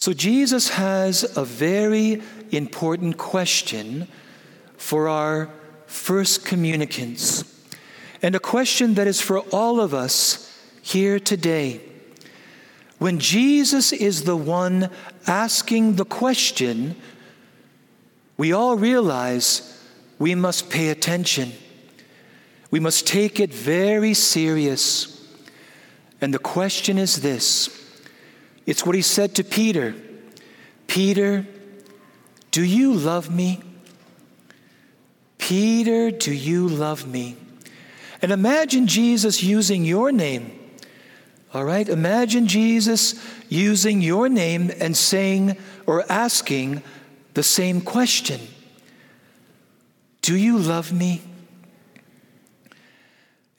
So, Jesus has a very important question for our first communicants, and a question that is for all of us here today. When Jesus is the one asking the question, we all realize we must pay attention. We must take it very serious. And the question is this it's what he said to Peter Peter, do you love me? Peter, do you love me? And imagine Jesus using your name. All right? Imagine Jesus using your name and saying or asking the same question Do you love me?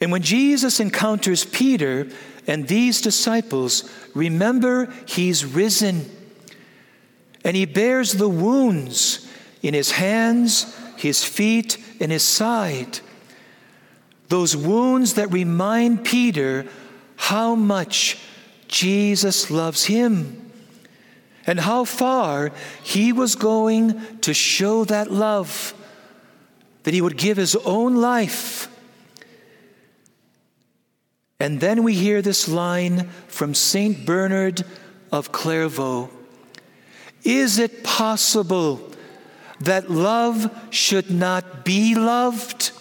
And when Jesus encounters Peter and these disciples, remember he's risen and he bears the wounds in his hands, his feet, and his side. Those wounds that remind Peter how much Jesus loves him and how far he was going to show that love, that he would give his own life. And then we hear this line from St. Bernard of Clairvaux Is it possible that love should not be loved?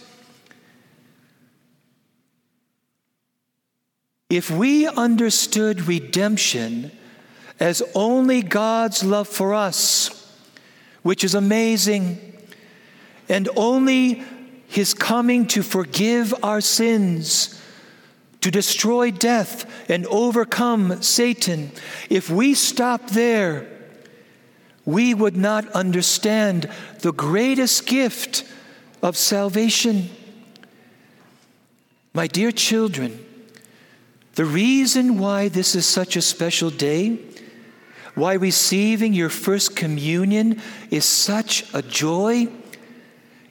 If we understood redemption, as only God's love for us, which is amazing, and only His coming to forgive our sins, to destroy death and overcome Satan, if we stop there, we would not understand the greatest gift of salvation. My dear children, the reason why this is such a special day why receiving your first communion is such a joy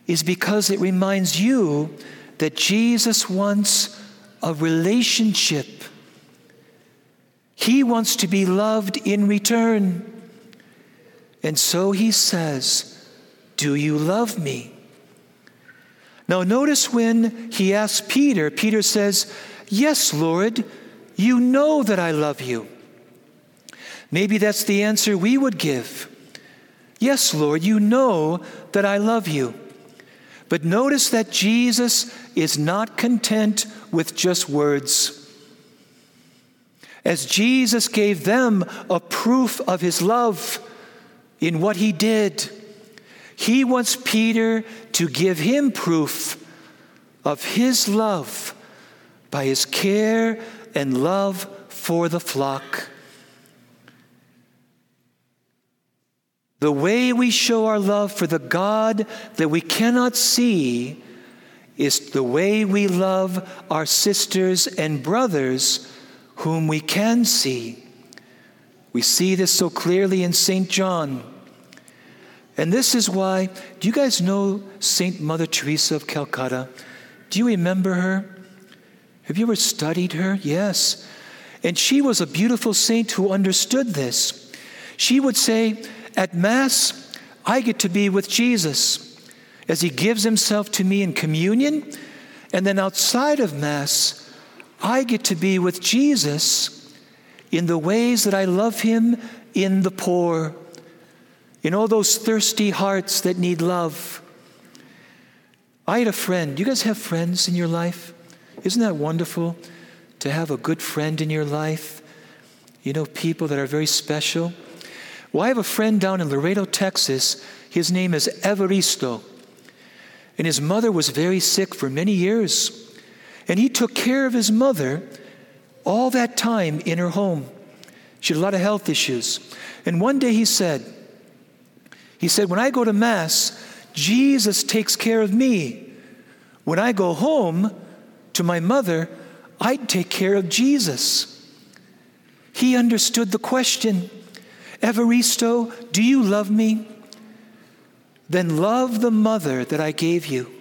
is because it reminds you that Jesus wants a relationship. He wants to be loved in return. And so he says, Do you love me? Now, notice when he asks Peter, Peter says, Yes, Lord, you know that I love you. Maybe that's the answer we would give. Yes, Lord, you know that I love you. But notice that Jesus is not content with just words. As Jesus gave them a proof of his love in what he did, he wants Peter to give him proof of his love by his care and love for the flock. The way we show our love for the God that we cannot see is the way we love our sisters and brothers whom we can see. We see this so clearly in St. John. And this is why, do you guys know St. Mother Teresa of Calcutta? Do you remember her? Have you ever studied her? Yes. And she was a beautiful saint who understood this. She would say, at Mass, I get to be with Jesus as He gives Himself to me in communion. And then outside of Mass, I get to be with Jesus in the ways that I love Him in the poor, in all those thirsty hearts that need love. I had a friend. You guys have friends in your life? Isn't that wonderful to have a good friend in your life? You know, people that are very special. Well, I have a friend down in Laredo, Texas. His name is Evaristo. And his mother was very sick for many years. And he took care of his mother all that time in her home. She had a lot of health issues. And one day he said, he said, when I go to Mass, Jesus takes care of me. When I go home to my mother, I'd take care of Jesus. He understood the question. Evaristo, do you love me? Then love the mother that I gave you.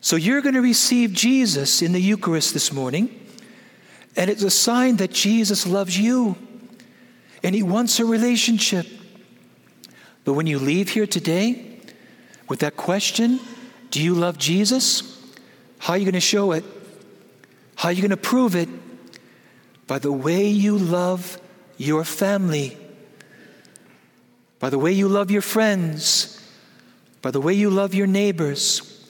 So you're going to receive Jesus in the Eucharist this morning, and it's a sign that Jesus loves you. and He wants a relationship. But when you leave here today with that question, do you love Jesus? How are you going to show it? How are you going to prove it? By the way you love your family, by the way you love your friends, by the way you love your neighbors,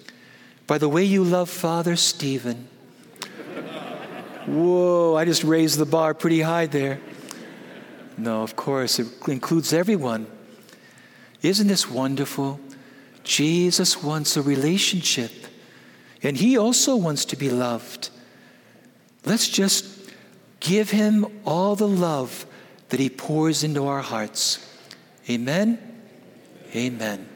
by the way you love Father Stephen. Whoa, I just raised the bar pretty high there. No, of course, it includes everyone. Isn't this wonderful? Jesus wants a relationship, and He also wants to be loved. Let's just give Him all the love that He pours into our hearts. Amen. Amen.